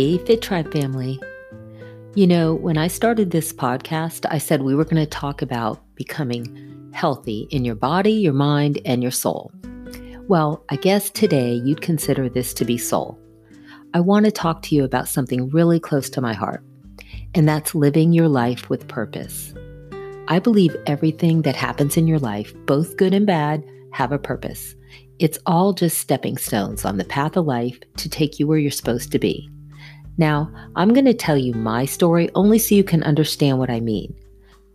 Hey, Fit Tribe family. You know, when I started this podcast, I said we were going to talk about becoming healthy in your body, your mind, and your soul. Well, I guess today you'd consider this to be soul. I want to talk to you about something really close to my heart, and that's living your life with purpose. I believe everything that happens in your life, both good and bad, have a purpose. It's all just stepping stones on the path of life to take you where you're supposed to be. Now, I'm going to tell you my story only so you can understand what I mean.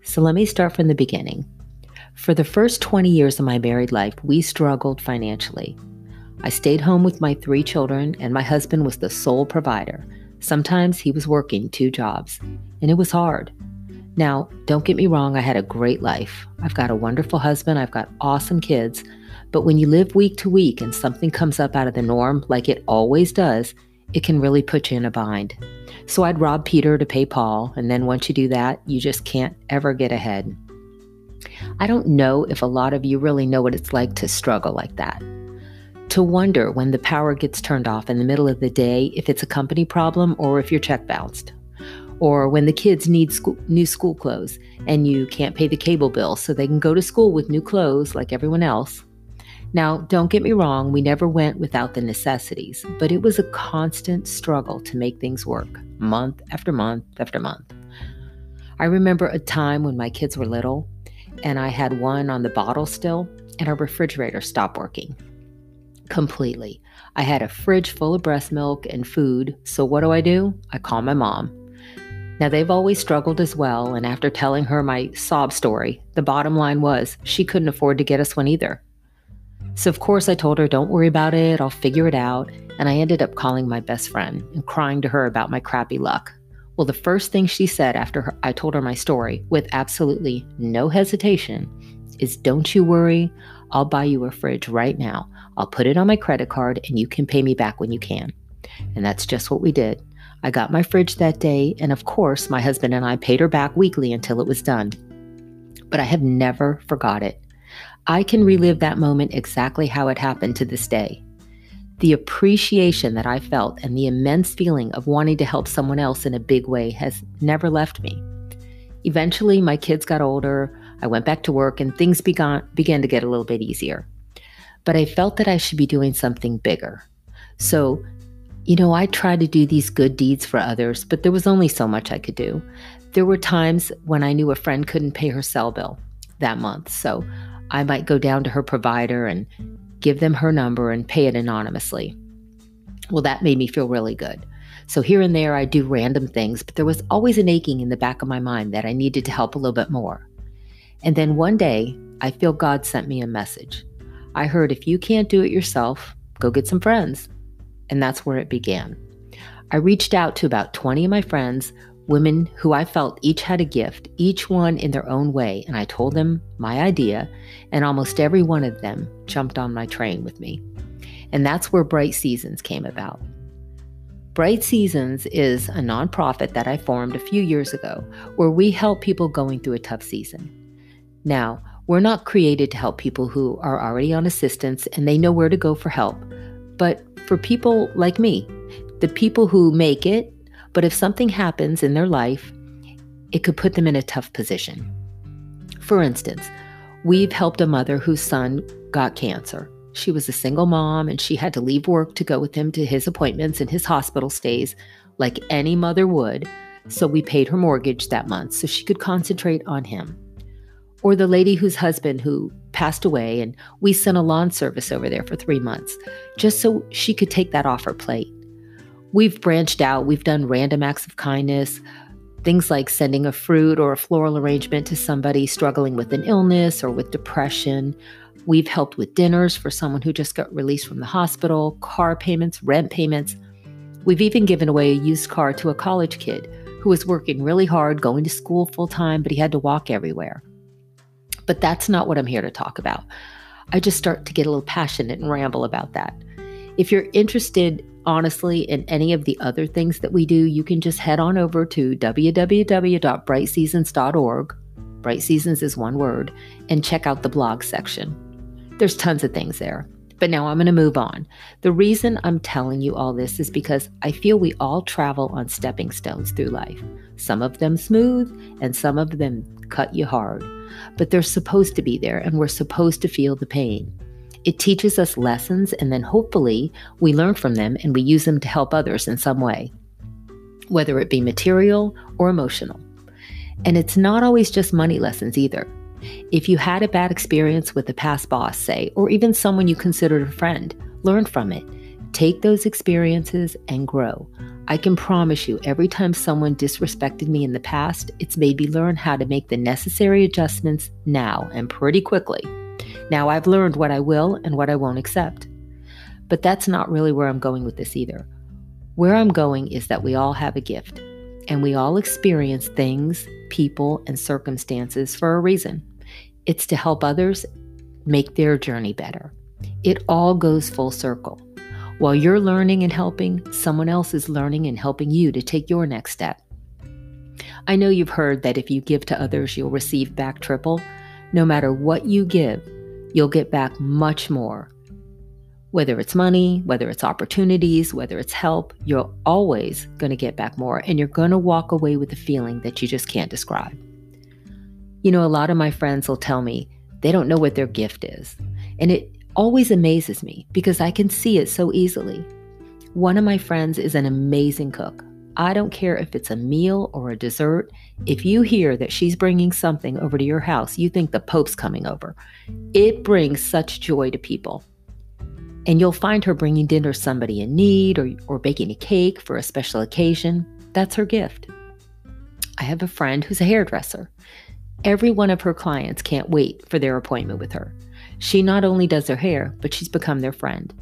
So let me start from the beginning. For the first 20 years of my married life, we struggled financially. I stayed home with my three children, and my husband was the sole provider. Sometimes he was working two jobs, and it was hard. Now, don't get me wrong, I had a great life. I've got a wonderful husband, I've got awesome kids, but when you live week to week and something comes up out of the norm, like it always does, it can really put you in a bind. So I'd rob Peter to pay Paul, and then once you do that, you just can't ever get ahead. I don't know if a lot of you really know what it's like to struggle like that. To wonder when the power gets turned off in the middle of the day if it's a company problem or if your check bounced. Or when the kids need school, new school clothes and you can't pay the cable bill so they can go to school with new clothes like everyone else. Now, don't get me wrong, we never went without the necessities, but it was a constant struggle to make things work, month after month after month. I remember a time when my kids were little and I had one on the bottle still, and our refrigerator stopped working completely. I had a fridge full of breast milk and food, so what do I do? I call my mom. Now, they've always struggled as well, and after telling her my sob story, the bottom line was she couldn't afford to get us one either. So, of course, I told her, don't worry about it, I'll figure it out. And I ended up calling my best friend and crying to her about my crappy luck. Well, the first thing she said after her, I told her my story, with absolutely no hesitation, is Don't you worry, I'll buy you a fridge right now. I'll put it on my credit card and you can pay me back when you can. And that's just what we did. I got my fridge that day, and of course, my husband and I paid her back weekly until it was done. But I have never forgot it. I can relive that moment exactly how it happened to this day. The appreciation that I felt and the immense feeling of wanting to help someone else in a big way has never left me. Eventually, my kids got older, I went back to work, and things began, began to get a little bit easier. But I felt that I should be doing something bigger. So, you know, I tried to do these good deeds for others, but there was only so much I could do. There were times when I knew a friend couldn't pay her cell bill that month, so I might go down to her provider and give them her number and pay it anonymously. Well, that made me feel really good. So here and there, I do random things, but there was always an aching in the back of my mind that I needed to help a little bit more. And then one day, I feel God sent me a message. I heard if you can't do it yourself, go get some friends. And that's where it began. I reached out to about 20 of my friends women who I felt each had a gift, each one in their own way, and I told them my idea, and almost every one of them jumped on my train with me. And that's where Bright Seasons came about. Bright Seasons is a nonprofit that I formed a few years ago where we help people going through a tough season. Now, we're not created to help people who are already on assistance and they know where to go for help, but for people like me, the people who make it but if something happens in their life, it could put them in a tough position. For instance, we've helped a mother whose son got cancer. She was a single mom and she had to leave work to go with him to his appointments and his hospital stays like any mother would. So we paid her mortgage that month so she could concentrate on him. Or the lady whose husband who passed away and we sent a lawn service over there for 3 months just so she could take that off her plate. We've branched out, we've done random acts of kindness, things like sending a fruit or a floral arrangement to somebody struggling with an illness or with depression. We've helped with dinners for someone who just got released from the hospital, car payments, rent payments. We've even given away a used car to a college kid who was working really hard, going to school full time, but he had to walk everywhere. But that's not what I'm here to talk about. I just start to get a little passionate and ramble about that. If you're interested honestly, in any of the other things that we do, you can just head on over to www.brightseasons.org. Bright Seasons is one word, and check out the blog section. There's tons of things there. But now I'm going to move on. The reason I'm telling you all this is because I feel we all travel on stepping stones through life. Some of them smooth and some of them cut you hard. But they're supposed to be there and we're supposed to feel the pain. It teaches us lessons and then hopefully we learn from them and we use them to help others in some way, whether it be material or emotional. And it's not always just money lessons either. If you had a bad experience with a past boss, say, or even someone you considered a friend, learn from it. Take those experiences and grow. I can promise you, every time someone disrespected me in the past, it's made me learn how to make the necessary adjustments now and pretty quickly. Now I've learned what I will and what I won't accept. But that's not really where I'm going with this either. Where I'm going is that we all have a gift, and we all experience things, people, and circumstances for a reason. It's to help others make their journey better. It all goes full circle. While you're learning and helping, someone else is learning and helping you to take your next step. I know you've heard that if you give to others, you'll receive back triple. No matter what you give, you'll get back much more. Whether it's money, whether it's opportunities, whether it's help, you're always going to get back more and you're going to walk away with a feeling that you just can't describe. You know, a lot of my friends will tell me they don't know what their gift is. And it always amazes me because I can see it so easily. One of my friends is an amazing cook. I don't care if it's a meal or a dessert. If you hear that she's bringing something over to your house, you think the Pope's coming over. It brings such joy to people. And you'll find her bringing dinner to somebody in need or, or baking a cake for a special occasion. That's her gift. I have a friend who's a hairdresser. Every one of her clients can't wait for their appointment with her. She not only does their hair, but she's become their friend.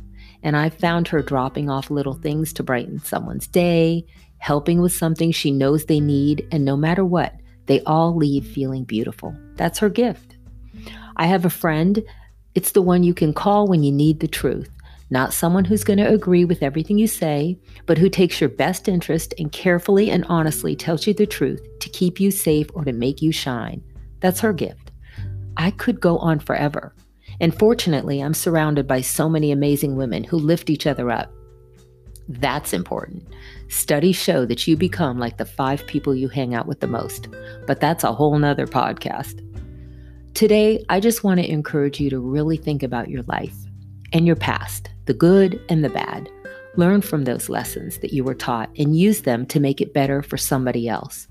And I've found her dropping off little things to brighten someone's day, helping with something she knows they need, and no matter what, they all leave feeling beautiful. That's her gift. I have a friend, it's the one you can call when you need the truth. Not someone who's going to agree with everything you say, but who takes your best interest and carefully and honestly tells you the truth to keep you safe or to make you shine. That's her gift. I could go on forever. And fortunately, I'm surrounded by so many amazing women who lift each other up. That's important. Studies show that you become like the five people you hang out with the most, but that's a whole nother podcast. Today, I just want to encourage you to really think about your life and your past, the good and the bad. Learn from those lessons that you were taught and use them to make it better for somebody else.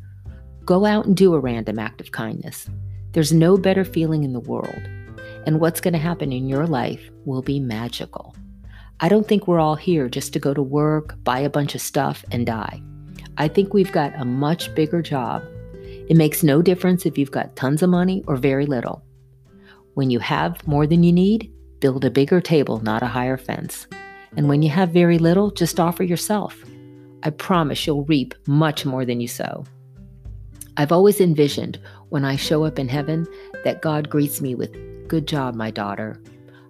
Go out and do a random act of kindness. There's no better feeling in the world. And what's going to happen in your life will be magical. I don't think we're all here just to go to work, buy a bunch of stuff, and die. I think we've got a much bigger job. It makes no difference if you've got tons of money or very little. When you have more than you need, build a bigger table, not a higher fence. And when you have very little, just offer yourself. I promise you'll reap much more than you sow. I've always envisioned when I show up in heaven that God greets me with, Good job, my daughter.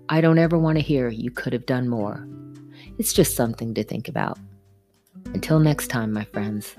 I don't ever want to hear you could have done more. It's just something to think about. Until next time, my friends.